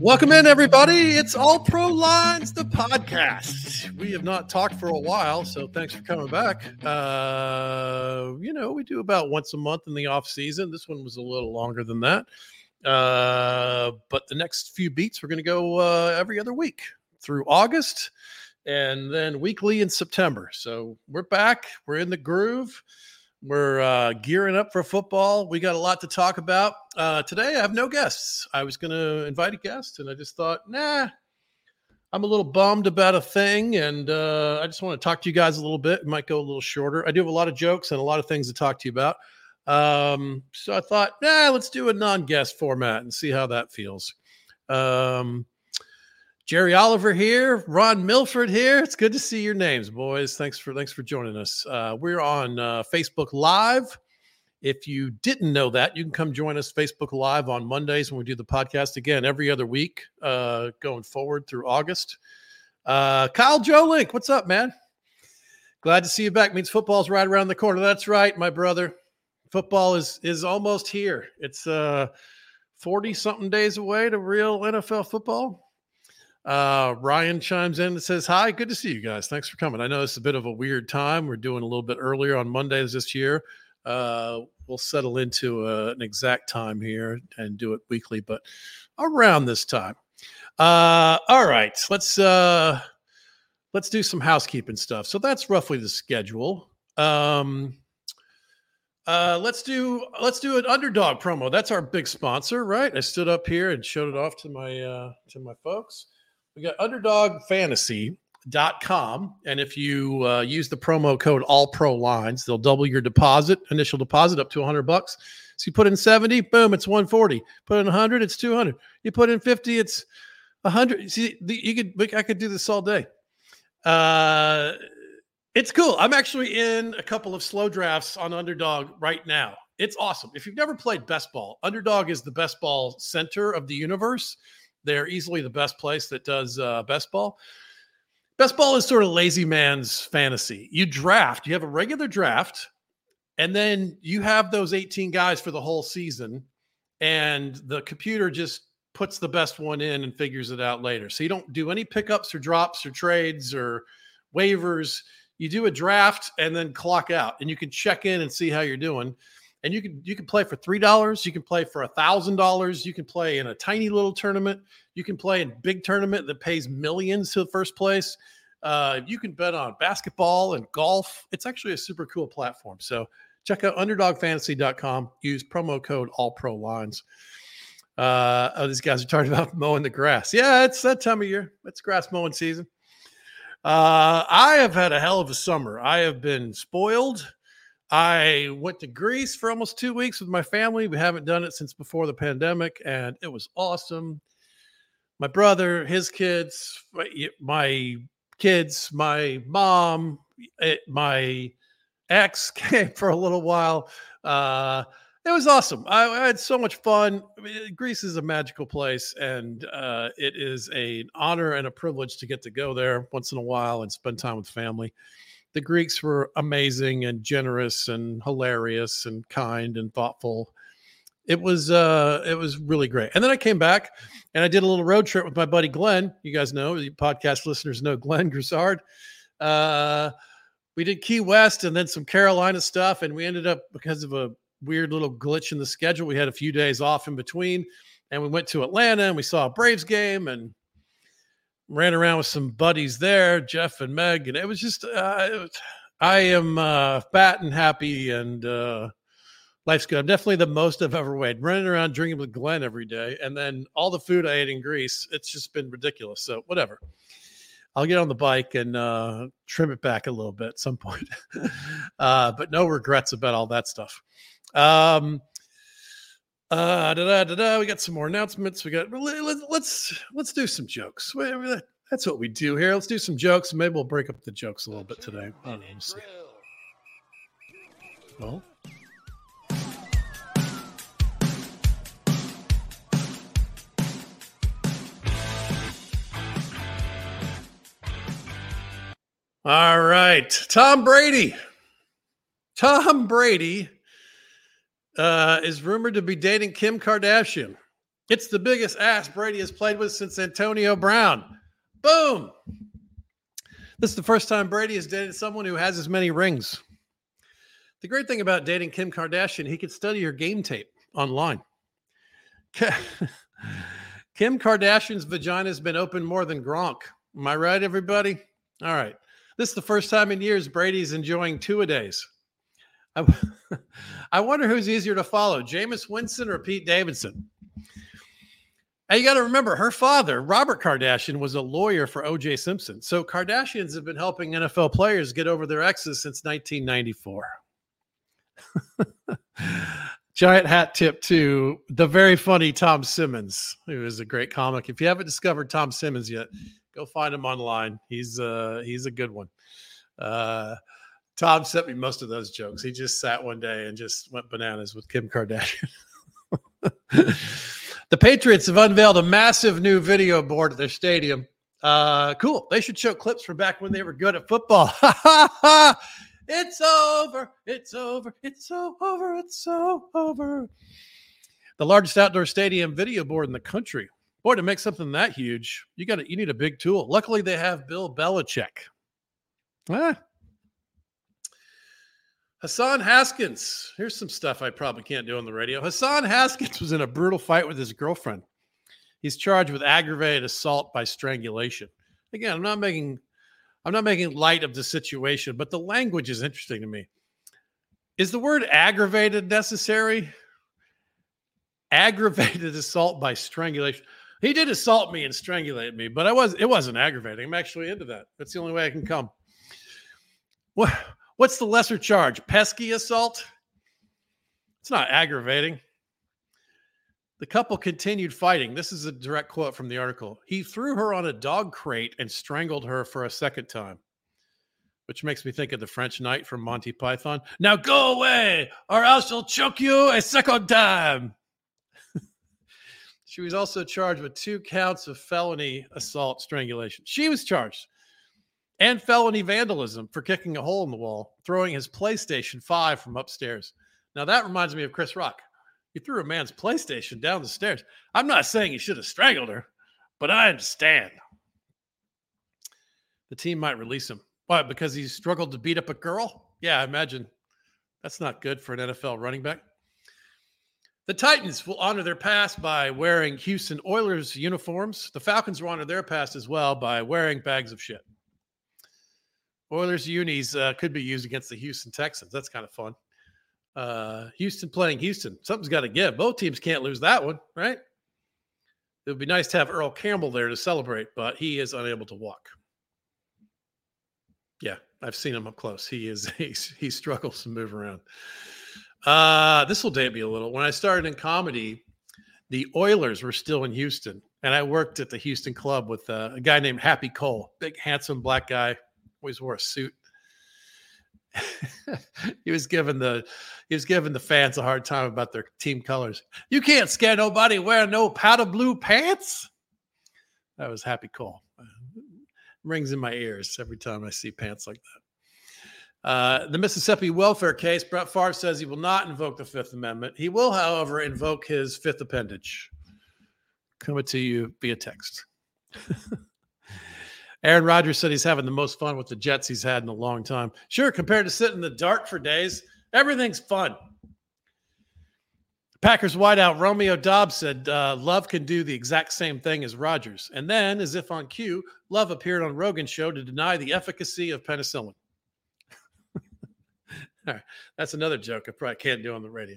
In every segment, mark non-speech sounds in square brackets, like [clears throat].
Welcome in, everybody. It's All Pro Lines, the podcast. We have not talked for a while, so thanks for coming back. Uh, you know, we do about once a month in the off season. This one was a little longer than that, uh, but the next few beats we're going to go uh, every other week through August, and then weekly in September. So we're back. We're in the groove. We're uh, gearing up for football. We got a lot to talk about. Uh, today, I have no guests. I was going to invite a guest, and I just thought, nah, I'm a little bummed about a thing, and uh, I just want to talk to you guys a little bit. It might go a little shorter. I do have a lot of jokes and a lot of things to talk to you about. Um, so I thought, nah, let's do a non guest format and see how that feels. Um, Jerry Oliver here, Ron Milford here. It's good to see your names, boys. Thanks for thanks for joining us. Uh, we're on uh, Facebook Live. If you didn't know that, you can come join us Facebook Live on Mondays when we do the podcast again every other week uh, going forward through August. Uh, Kyle Joe Link, what's up, man? Glad to see you back. Means football's right around the corner. That's right, my brother. Football is is almost here. It's uh 40 something days away to real NFL football. Uh, Ryan chimes in and says, Hi, good to see you guys. Thanks for coming. I know it's a bit of a weird time. We're doing a little bit earlier on Mondays this year. Uh, we'll settle into uh, an exact time here and do it weekly, but around this time. Uh, all right, let's uh, let's do some housekeeping stuff. So that's roughly the schedule. Um, uh, let's do let's do an underdog promo. That's our big sponsor, right? I stood up here and showed it off to my uh, to my folks. We got underdogfantasy.com. And if you uh, use the promo code all pro lines, they'll double your deposit, initial deposit up to 100 bucks. So you put in 70, boom, it's 140. Put in 100, it's 200. You put in 50, it's 100. See, you could, I could do this all day. Uh, it's cool. I'm actually in a couple of slow drafts on Underdog right now. It's awesome. If you've never played best ball, Underdog is the best ball center of the universe. They're easily the best place that does uh, best ball. Best ball is sort of lazy man's fantasy. You draft, you have a regular draft, and then you have those 18 guys for the whole season, and the computer just puts the best one in and figures it out later. So you don't do any pickups or drops or trades or waivers. You do a draft and then clock out, and you can check in and see how you're doing and you can you can play for three dollars you can play for a thousand dollars you can play in a tiny little tournament you can play in big tournament that pays millions to the first place. Uh, you can bet on basketball and golf. It's actually a super cool platform. So check out underdogfantasy.com use promo code all pro lines uh, oh, these guys are talking about [laughs] mowing the grass. Yeah it's that time of year. It's grass mowing season. Uh, i have had a hell of a summer. I have been spoiled I went to Greece for almost two weeks with my family. We haven't done it since before the pandemic, and it was awesome. My brother, his kids, my kids, my mom, it, my ex [laughs] came for a little while. Uh, it was awesome. I, I, had so much fun. I mean, Greece is a magical place, and uh, it is a, an honor and a privilege to get to go there once in a while and spend time with family. The Greeks were amazing and generous and hilarious and kind and thoughtful. It was uh it was really great. And then I came back and I did a little road trip with my buddy Glenn. You guys know, the podcast listeners know Glenn [laughs] Groussard. Uh we did Key West and then some Carolina stuff and we ended up because of a weird little glitch in the schedule, we had a few days off in between and we went to Atlanta and we saw a Braves game and ran around with some buddies there, Jeff and Meg, and it was just uh, I am uh, fat and happy, and uh, life's good. I'm definitely the most I've ever weighed. Running around drinking with Glenn every day, and then all the food I ate in Greece, it's just been ridiculous. So whatever. I'll get on the bike and uh, trim it back a little bit at some point, [laughs] uh, but no regrets about all that stuff. Um, uh, da, da, da, da. We got some more announcements. We got let's let's let's do some jokes. That's what we do here. Let's do some jokes. Maybe we'll break up the jokes a little bit today. I don't know. See. Well. All right. Tom Brady. Tom Brady uh, is rumored to be dating Kim Kardashian. It's the biggest ass Brady has played with since Antonio Brown. Boom. This is the first time Brady has dated someone who has as many rings. The great thing about dating Kim Kardashian, he could study her game tape online. [laughs] Kim Kardashian's vagina has been open more than Gronk. Am I right, everybody? All right. This is the first time in years Brady's enjoying two a days. I, [laughs] I wonder who's easier to follow, Jameis Winston or Pete Davidson. And you got to remember, her father, Robert Kardashian, was a lawyer for O.J. Simpson. So Kardashians have been helping NFL players get over their exes since 1994. [laughs] Giant hat tip to the very funny Tom Simmons, who is a great comic. If you haven't discovered Tom Simmons yet, go find him online. He's uh he's a good one. Uh Tom sent me most of those jokes. He just sat one day and just went bananas with Kim Kardashian. [laughs] the Patriots have unveiled a massive new video board at their stadium. Uh, cool. They should show clips from back when they were good at football. [laughs] it's over. It's over. It's so over. It's so over. The largest outdoor stadium video board in the country. Boy, to make something that huge, you got to you need a big tool. Luckily, they have Bill Belichick. Ah, Hassan Haskins. Here's some stuff I probably can't do on the radio. Hassan Haskins was in a brutal fight with his girlfriend. He's charged with aggravated assault by strangulation. Again, I'm not making I'm not making light of the situation, but the language is interesting to me. Is the word aggravated necessary? Aggravated assault by strangulation. He did assault me and strangulate me, but I was it wasn't aggravating. I'm actually into that. That's the only way I can come. What What's the lesser charge? Pesky assault? It's not aggravating. The couple continued fighting. This is a direct quote from the article. He threw her on a dog crate and strangled her for a second time, which makes me think of the French knight from Monty Python. Now go away, or else I'll choke you a second time. [laughs] she was also charged with two counts of felony assault strangulation. She was charged and felony vandalism for kicking a hole in the wall, throwing his PlayStation 5 from upstairs. Now, that reminds me of Chris Rock. He threw a man's PlayStation down the stairs. I'm not saying he should have strangled her, but I understand. The team might release him. Why? Because he struggled to beat up a girl? Yeah, I imagine that's not good for an NFL running back. The Titans will honor their past by wearing Houston Oilers uniforms. The Falcons will honor their past as well by wearing bags of shit. Oilers unis uh, could be used against the Houston Texans. That's kind of fun. Uh, Houston playing Houston. Something's got to give. Both teams can't lose that one, right? It would be nice to have Earl Campbell there to celebrate, but he is unable to walk. Yeah, I've seen him up close. He is [laughs] he, he struggles to move around. Uh, this will date me a little. When I started in comedy, the Oilers were still in Houston, and I worked at the Houston club with uh, a guy named Happy Cole, big handsome black guy, always wore a suit. [laughs] he was giving the he was giving the fans a hard time about their team colors. You can't scare nobody wearing no powder blue pants. That was Happy Cole. Rings in my ears every time I see pants like that. Uh, the Mississippi welfare case, Brett Favre says he will not invoke the Fifth Amendment. He will, however, invoke his fifth appendage. Coming to you via text. [laughs] Aaron Rodgers said he's having the most fun with the Jets he's had in a long time. Sure, compared to sitting in the dark for days, everything's fun. Packers wideout Romeo Doubs said uh, Love can do the exact same thing as Rodgers. And then, as if on cue, Love appeared on Rogan's show to deny the efficacy of penicillin. [laughs] That's another joke I probably can't do on the radio.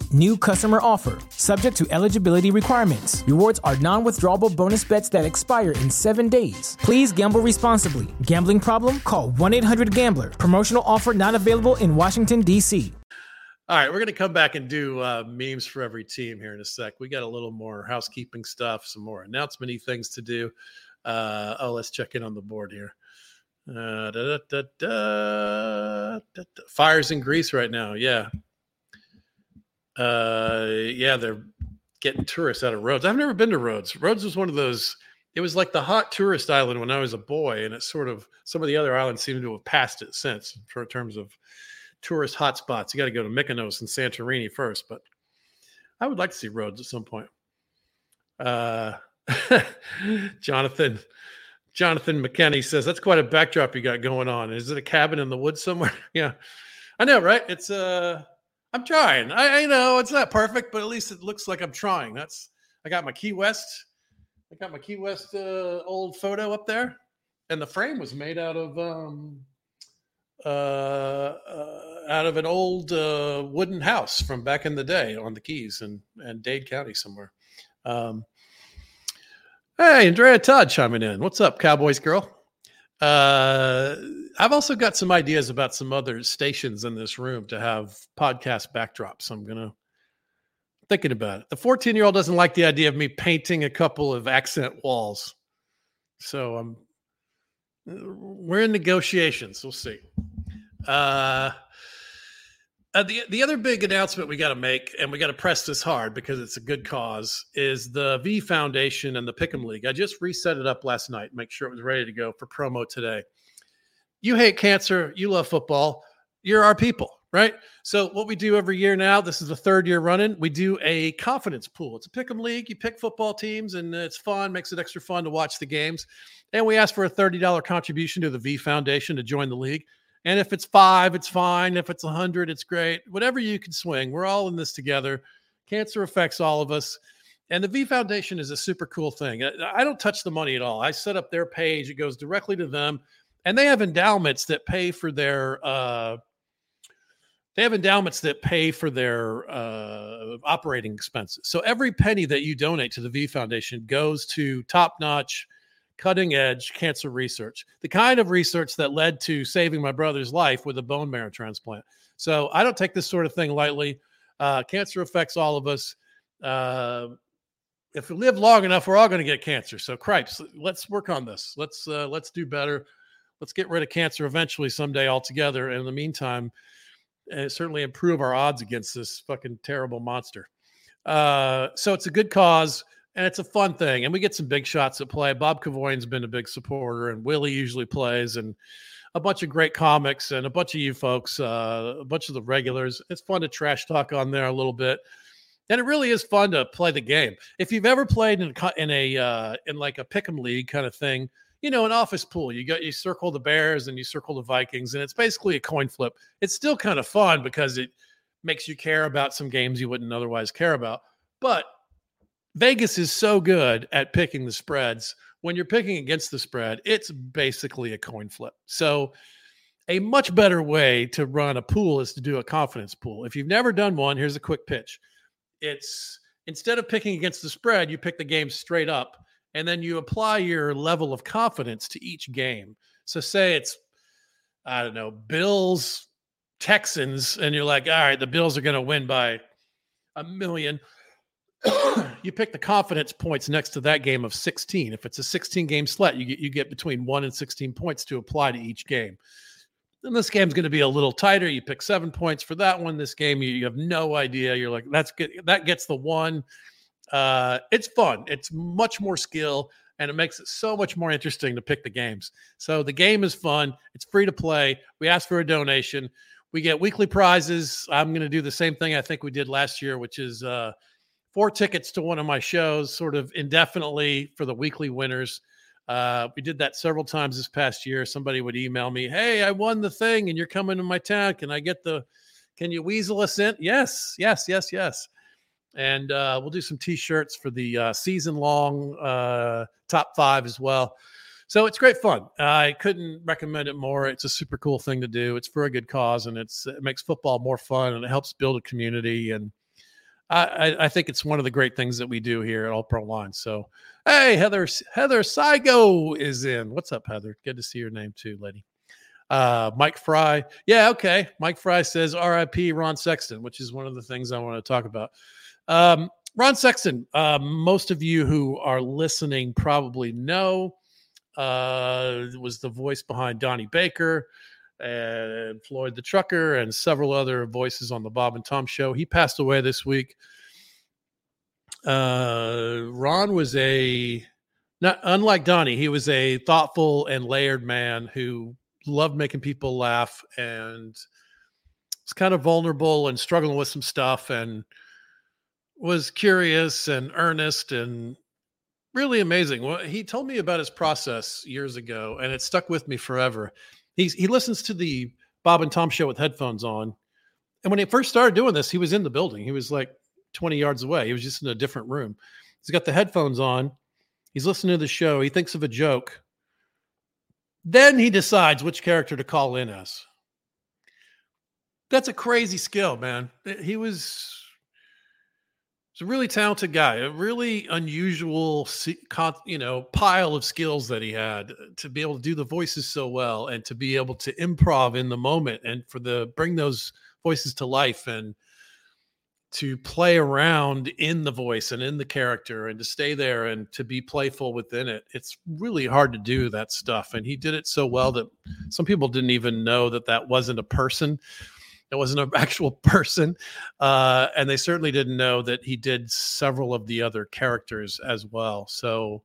New customer offer. Subject to eligibility requirements. Rewards are non withdrawable bonus bets that expire in seven days. Please gamble responsibly. Gambling problem? Call 1 800 Gambler. Promotional offer not available in Washington, D.C. All right, we're going to come back and do uh, memes for every team here in a sec. We got a little more housekeeping stuff, some more announcement things to do. Uh, oh, let's check in on the board here. Uh, da, da, da, Fires in Greece right now. Yeah. Uh, yeah, they're getting tourists out of Rhodes. I've never been to Rhodes. Rhodes was one of those. It was like the hot tourist island when I was a boy, and it's sort of some of the other islands seem to have passed it since, in terms of tourist hotspots. You got to go to Mykonos and Santorini first, but I would like to see Rhodes at some point. Uh, [laughs] Jonathan Jonathan McKenney says that's quite a backdrop you got going on. Is it a cabin in the woods somewhere? [laughs] yeah, I know, right? It's uh, I'm trying. I, I know it's not perfect, but at least it looks like I'm trying. That's I got my Key West. I got my Key West uh, old photo up there, and the frame was made out of um, uh, uh out of an old uh, wooden house from back in the day on the Keys and and Dade County somewhere. Um, Hey, Andrea Todd chiming in. What's up, Cowboys girl? Uh, I've also got some ideas about some other stations in this room to have podcast backdrops. I'm gonna thinking about it. The 14 year old doesn't like the idea of me painting a couple of accent walls, so I'm we're in negotiations. We'll see. Uh, uh, the the other big announcement we got to make, and we got to press this hard because it's a good cause, is the V Foundation and the Pick'em League. I just reset it up last night, make sure it was ready to go for promo today. You hate cancer, you love football, you're our people, right? So what we do every year now, this is the third year running, we do a confidence pool. It's a Pick'em League. You pick football teams, and it's fun, makes it extra fun to watch the games. And we ask for a thirty dollar contribution to the V Foundation to join the league. And if it's five, it's fine. If it's a hundred, it's great. Whatever you can swing, we're all in this together. Cancer affects all of us. And the V Foundation is a super cool thing. I don't touch the money at all. I set up their page, it goes directly to them. And they have endowments that pay for their uh, they have endowments that pay for their uh, operating expenses. So every penny that you donate to the V Foundation goes to top notch cutting edge cancer research, the kind of research that led to saving my brother's life with a bone marrow transplant. So I don't take this sort of thing lightly. Uh, cancer affects all of us. Uh, if we live long enough, we're all going to get cancer. So, cripes, let's work on this. Let's uh, let's do better. Let's get rid of cancer eventually someday altogether. And in the meantime, uh, certainly improve our odds against this fucking terrible monster. Uh, so it's a good cause and it's a fun thing. And we get some big shots at play. Bob Kevoian's been a big supporter, and Willie usually plays, and a bunch of great comics, and a bunch of you folks, uh, a bunch of the regulars. It's fun to trash talk on there a little bit, and it really is fun to play the game. If you've ever played in in a uh, in like a pick'em league kind of thing, you know, an office pool, you got you circle the Bears and you circle the Vikings, and it's basically a coin flip. It's still kind of fun because it makes you care about some games you wouldn't otherwise care about, but Vegas is so good at picking the spreads when you're picking against the spread, it's basically a coin flip. So, a much better way to run a pool is to do a confidence pool. If you've never done one, here's a quick pitch. It's instead of picking against the spread, you pick the game straight up and then you apply your level of confidence to each game. So, say it's, I don't know, Bills, Texans, and you're like, all right, the Bills are going to win by a million. [coughs] you pick the confidence points next to that game of 16. If it's a 16 game slate, you get you get between 1 and 16 points to apply to each game. Then this game's going to be a little tighter. You pick 7 points for that one. This game you, you have no idea. You're like that's good that gets the one. Uh it's fun. It's much more skill and it makes it so much more interesting to pick the games. So the game is fun. It's free to play. We ask for a donation. We get weekly prizes. I'm going to do the same thing I think we did last year, which is uh four tickets to one of my shows, sort of indefinitely for the weekly winners. Uh, we did that several times this past year. Somebody would email me, "Hey, I won the thing, and you're coming to my town. Can I get the? Can you weasel us in?" Yes, yes, yes, yes. And uh, we'll do some T-shirts for the uh, season-long uh, top five as well. So it's great fun. I couldn't recommend it more. It's a super cool thing to do. It's for a good cause, and it's it makes football more fun, and it helps build a community and I, I, think it's one of the great things that we do here at All Pro Line. So, hey, Heather Heather Saigo is in. What's up, Heather? Good to see your name too, lady. Uh, Mike Fry, yeah, okay. Mike Fry says R.I.P. Ron Sexton, which is one of the things I want to talk about. Um, Ron Sexton, uh, most of you who are listening probably know, uh, was the voice behind Donnie Baker and Floyd the Trucker and several other voices on the Bob and Tom show. He passed away this week. Uh, Ron was a not unlike Donnie, he was a thoughtful and layered man who loved making people laugh and was kind of vulnerable and struggling with some stuff and was curious and earnest and really amazing. Well, he told me about his process years ago and it stuck with me forever he's he listens to the Bob and Tom show with headphones on. And when he first started doing this, he was in the building. He was like 20 yards away. He was just in a different room. He's got the headphones on. He's listening to the show. He thinks of a joke. Then he decides which character to call in as. That's a crazy skill, man. He was He's a really talented guy, a really unusual, you know, pile of skills that he had uh, to be able to do the voices so well and to be able to improv in the moment and for the bring those voices to life and to play around in the voice and in the character and to stay there and to be playful within it. It's really hard to do that stuff. And he did it so well that some people didn't even know that that wasn't a person it wasn't an [laughs] actual person. Uh, and they certainly didn't know that he did several of the other characters as well. So,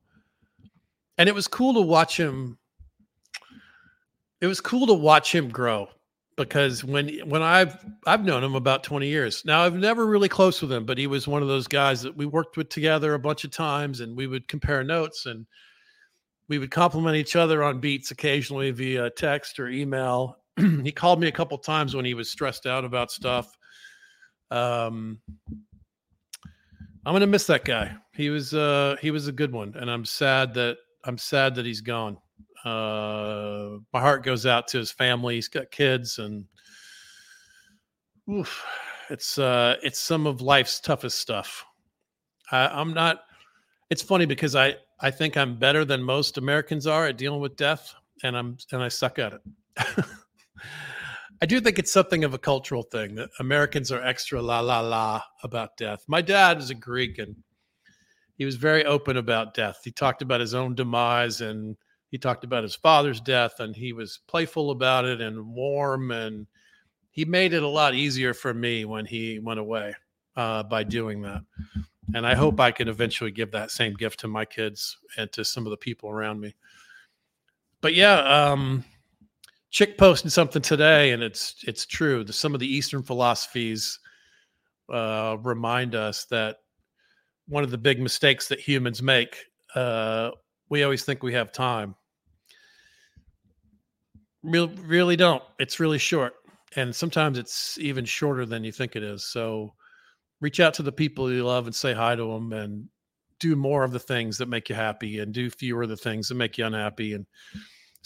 and it was cool to watch him. It was cool to watch him grow because when when I've I've known him about 20 years. Now I've never really close with him, but he was one of those guys that we worked with together a bunch of times and we would compare notes and we would compliment each other on beats occasionally via text or email [clears throat] he called me a couple times when he was stressed out about stuff. Um, I'm gonna miss that guy. He was uh, he was a good one, and I'm sad that I'm sad that he's gone. Uh, my heart goes out to his family. He's got kids, and oof, it's uh, it's some of life's toughest stuff. I, I'm not. It's funny because I I think I'm better than most Americans are at dealing with death, and I'm and I suck at it. [laughs] I do think it's something of a cultural thing that Americans are extra la la la about death. My dad is a Greek and he was very open about death. He talked about his own demise and he talked about his father's death and he was playful about it and warm and he made it a lot easier for me when he went away uh, by doing that. And I hope I can eventually give that same gift to my kids and to some of the people around me. But yeah, um, Chick posted something today, and it's it's true. The, some of the Eastern philosophies uh, remind us that one of the big mistakes that humans make, uh, we always think we have time. Real, really don't. It's really short, and sometimes it's even shorter than you think it is. So, reach out to the people you love and say hi to them, and do more of the things that make you happy and do fewer of the things that make you unhappy and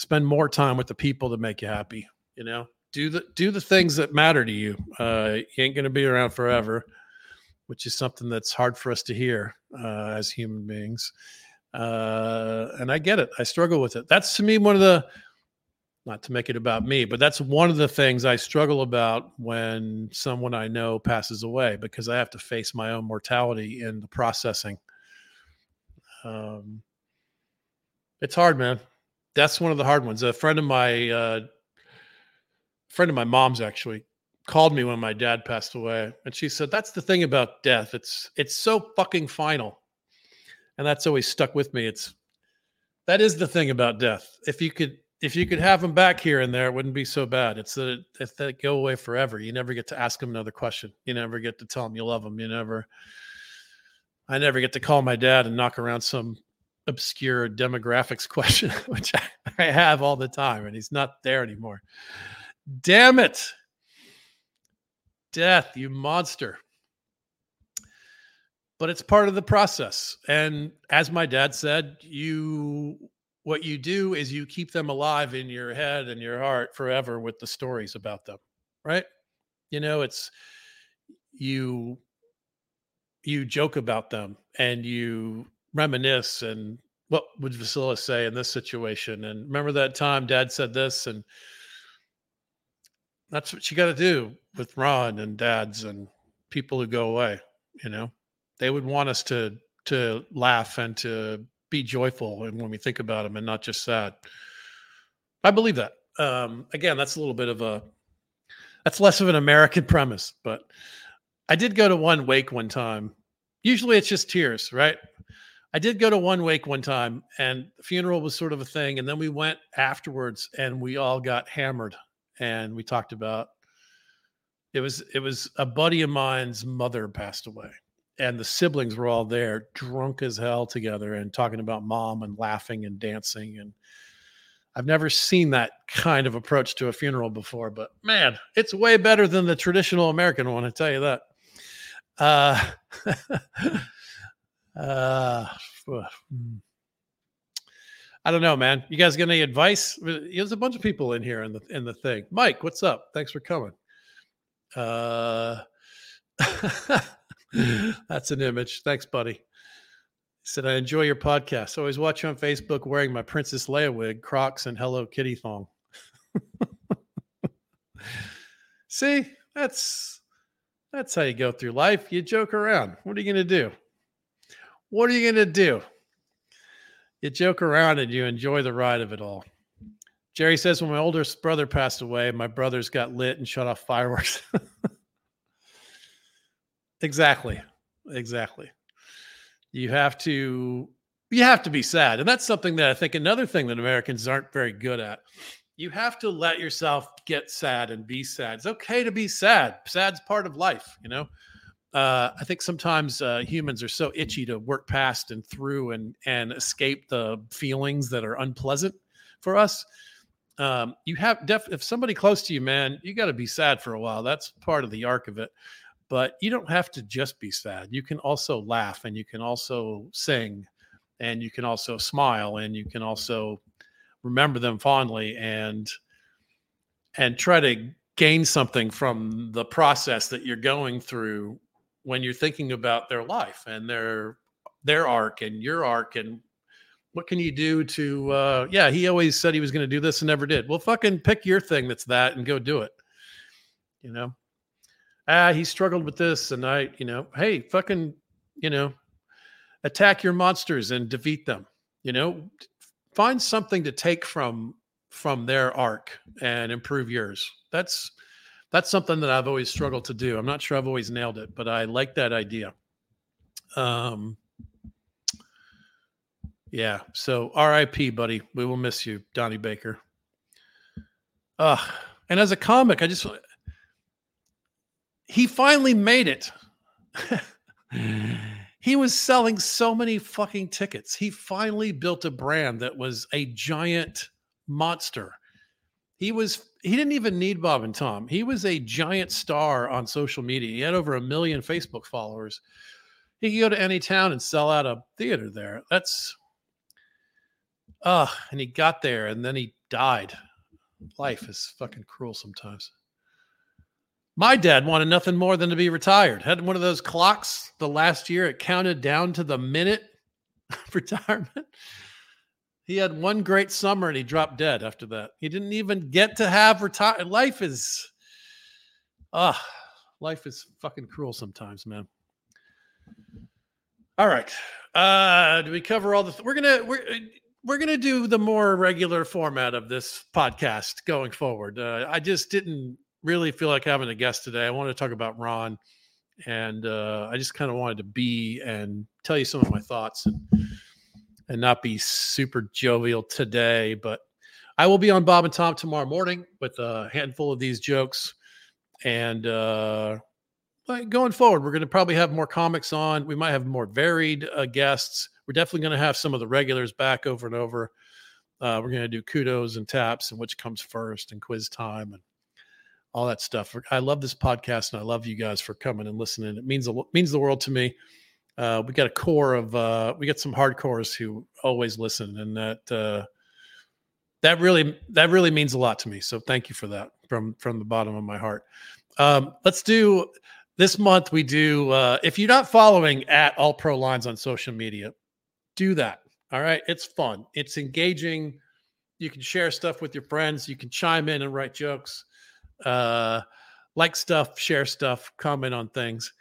spend more time with the people that make you happy you know do the do the things that matter to you uh you ain't gonna be around forever which is something that's hard for us to hear uh, as human beings uh and i get it i struggle with it that's to me one of the not to make it about me, but that's one of the things I struggle about when someone I know passes away because I have to face my own mortality in the processing. Um, it's hard, man. That's one of the hard ones. A friend of my uh, friend of my mom's actually called me when my dad passed away, and she said, "That's the thing about death. It's it's so fucking final," and that's always stuck with me. It's that is the thing about death. If you could if you could have them back here and there, it wouldn't be so bad. It's that if they go away forever, you never get to ask them another question. You never get to tell them you love them. You never. I never get to call my dad and knock around some obscure demographics [laughs] question, which I have all the time, and he's not there anymore. Damn it. Death, you monster. But it's part of the process. And as my dad said, you what you do is you keep them alive in your head and your heart forever with the stories about them right you know it's you you joke about them and you reminisce and what would Vasila say in this situation and remember that time dad said this and that's what you got to do with ron and dads and people who go away you know they would want us to to laugh and to be joyful and when we think about them and not just sad. I believe that. Um, again, that's a little bit of a that's less of an American premise, but I did go to one wake one time. Usually it's just tears, right? I did go to one wake one time and funeral was sort of a thing. And then we went afterwards and we all got hammered and we talked about it was it was a buddy of mine's mother passed away and the siblings were all there, drunk as hell together and talking about mom and laughing and dancing. And I've never seen that kind of approach to a funeral before, but man, it's way better than the traditional American one. I tell you that. Uh, [laughs] uh, hmm. I don't know, man. You guys got any advice? There's a bunch of people in here in the in the thing. Mike, what's up? Thanks for coming. Uh, [laughs] That's an image. Thanks, buddy. He said, I enjoy your podcast. Always watch you on Facebook wearing my Princess Leia wig, Crocs, and Hello Kitty thong. [laughs] See, that's that's how you go through life. You joke around. What are you gonna do? What are you gonna do? You joke around and you enjoy the ride of it all. Jerry says, when my oldest brother passed away, my brothers got lit and shut off fireworks. [laughs] Exactly. Exactly. You have to you have to be sad. And that's something that I think another thing that Americans aren't very good at. You have to let yourself get sad and be sad. It's okay to be sad. Sad's part of life, you know. Uh, I think sometimes uh, humans are so itchy to work past and through and and escape the feelings that are unpleasant for us. Um, you have def- if somebody close to you, man, you got to be sad for a while. That's part of the arc of it but you don't have to just be sad. You can also laugh and you can also sing and you can also smile and you can also remember them fondly and and try to gain something from the process that you're going through when you're thinking about their life and their their arc and your arc and what can you do to uh yeah he always said he was going to do this and never did well fucking pick your thing that's that and go do it you know ah, he struggled with this, and I, you know, hey, fucking, you know, attack your monsters and defeat them. You know, find something to take from from their arc and improve yours. That's that's something that I've always struggled to do. I'm not sure I've always nailed it, but I like that idea. Um, yeah. So R.I.P. buddy. We will miss you, Donnie Baker. Uh, and as a comic, I just he finally made it. [laughs] he was selling so many fucking tickets. He finally built a brand that was a giant monster. He was he didn't even need Bob and Tom. He was a giant star on social media. He had over a million Facebook followers. He could go to any town and sell out a theater there. That's uh and he got there and then he died. Life is fucking cruel sometimes. My dad wanted nothing more than to be retired. Had one of those clocks the last year, it counted down to the minute [laughs] of retirement. He had one great summer and he dropped dead after that. He didn't even get to have retire. Life is, ah, life is fucking cruel sometimes, man. All right. Uh, do we cover all the? Th- we're gonna we're we're gonna do the more regular format of this podcast going forward. Uh, I just didn't really feel like having a guest today. I wanted to talk about Ron, and uh, I just kind of wanted to be and tell you some of my thoughts and and not be super jovial today. But I will be on Bob and Tom tomorrow morning with a handful of these jokes, and uh, going forward, we're going to probably have more comics on. We might have more varied uh, guests. We're definitely going to have some of the regulars back over and over. Uh, we're going to do kudos and taps and which comes first and quiz time and all that stuff. I love this podcast and I love you guys for coming and listening. It means means the world to me. Uh, we got a core of uh, we got some hardcores who always listen, and that uh, that really that really means a lot to me. So thank you for that from from the bottom of my heart. Um, let's do this month. We do uh, if you're not following at All Pro Lines on social media, do that. All right, it's fun. It's engaging. You can share stuff with your friends. You can chime in and write jokes uh, like stuff, share stuff, comment on things.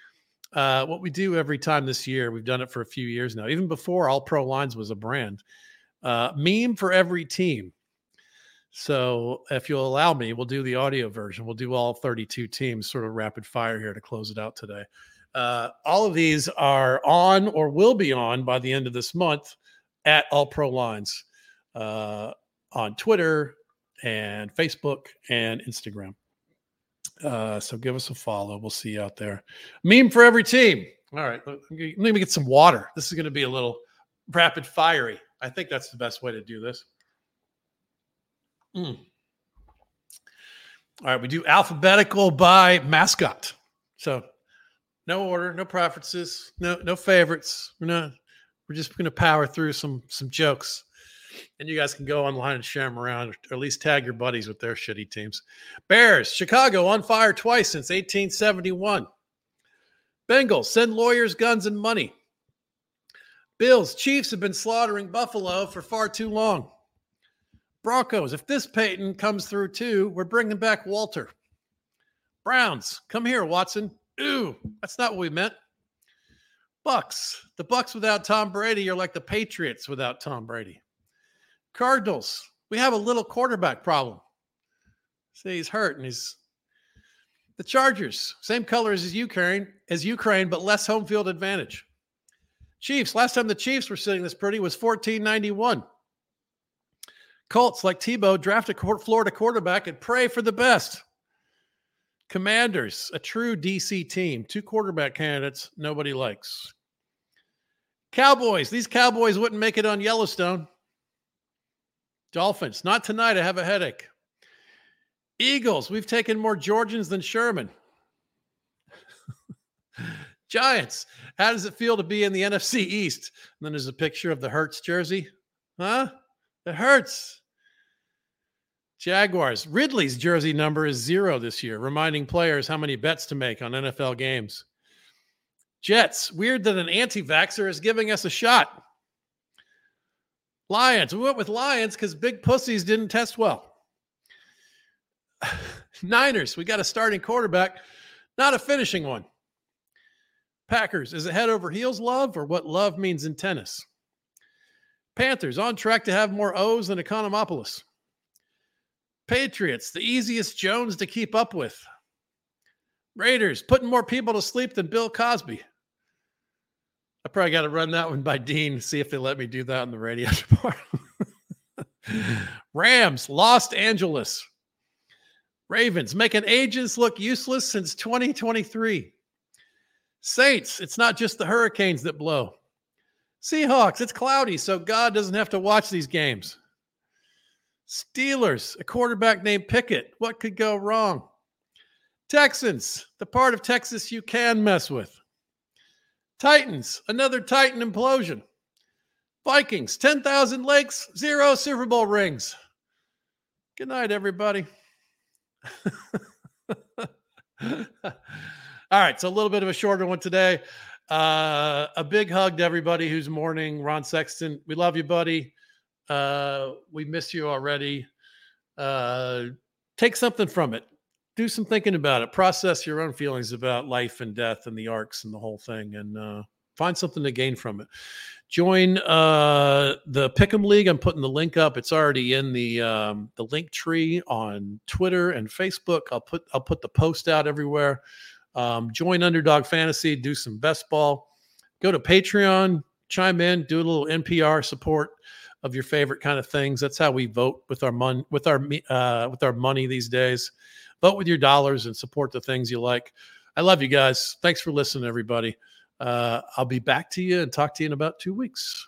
Uh, what we do every time this year, we've done it for a few years now, even before All Pro Lines was a brand. Uh, meme for every team. So if you'll allow me, we'll do the audio version. We'll do all 32 teams sort of rapid fire here to close it out today. Uh, all of these are on or will be on by the end of this month at All Pro Lines uh, on Twitter and Facebook and Instagram. Uh, so give us a follow. We'll see you out there. Meme for every team. All right. Let me get some water. This is going to be a little rapid fiery. I think that's the best way to do this. Mm. All right. We do alphabetical by mascot. So no order, no preferences, no no favorites. We're not. We're just going to power through some some jokes and you guys can go online and share them around, or at least tag your buddies with their shitty teams. Bears, Chicago on fire twice since 1871. Bengals, send lawyers, guns, and money. Bills, Chiefs have been slaughtering Buffalo for far too long. Broncos, if this Peyton comes through too, we're bringing back Walter. Browns, come here, Watson. Ooh, that's not what we meant. Bucs, the Bucs without Tom Brady are like the Patriots without Tom Brady. Cardinals, we have a little quarterback problem. See, he's hurt and he's the Chargers, same colors as Ukraine, as Ukraine, but less home field advantage. Chiefs, last time the Chiefs were sitting this pretty was 1491. Colts, like Tebow, draft a Florida quarterback and pray for the best. Commanders, a true DC team, two quarterback candidates nobody likes. Cowboys, these Cowboys wouldn't make it on Yellowstone. Dolphins, not tonight. I have a headache. Eagles, we've taken more Georgians than Sherman. [laughs] Giants, how does it feel to be in the NFC East? And then there's a picture of the Hurts jersey. Huh? It hurts. Jaguars, Ridley's jersey number is zero this year, reminding players how many bets to make on NFL games. Jets, weird that an anti vaxxer is giving us a shot. Lions. We went with Lions because big pussies didn't test well. [sighs] Niners. We got a starting quarterback, not a finishing one. Packers. Is it head over heels love or what love means in tennis? Panthers on track to have more O's than Economopoulos. Patriots, the easiest Jones to keep up with. Raiders, putting more people to sleep than Bill Cosby. I probably got to run that one by Dean, see if they let me do that on the radio [laughs] tomorrow. Rams, Los Angeles. Ravens, making agents look useless since 2023. Saints, it's not just the hurricanes that blow. Seahawks, it's cloudy, so God doesn't have to watch these games. Steelers, a quarterback named Pickett. What could go wrong? Texans, the part of Texas you can mess with. Titans, another Titan implosion. Vikings, 10,000 lakes, zero Super Bowl rings. Good night, everybody. [laughs] All right, so a little bit of a shorter one today. Uh, a big hug to everybody who's mourning Ron Sexton. We love you, buddy. Uh, we miss you already. Uh, take something from it. Do some thinking about it. Process your own feelings about life and death and the arcs and the whole thing, and uh, find something to gain from it. Join uh, the Pick'em League. I'm putting the link up. It's already in the um, the link tree on Twitter and Facebook. I'll put I'll put the post out everywhere. Um, join Underdog Fantasy. Do some best ball. Go to Patreon. Chime in. Do a little NPR support of your favorite kind of things. That's how we vote with our money with our uh, with our money these days. Vote with your dollars and support the things you like. I love you guys. Thanks for listening, everybody. Uh, I'll be back to you and talk to you in about two weeks.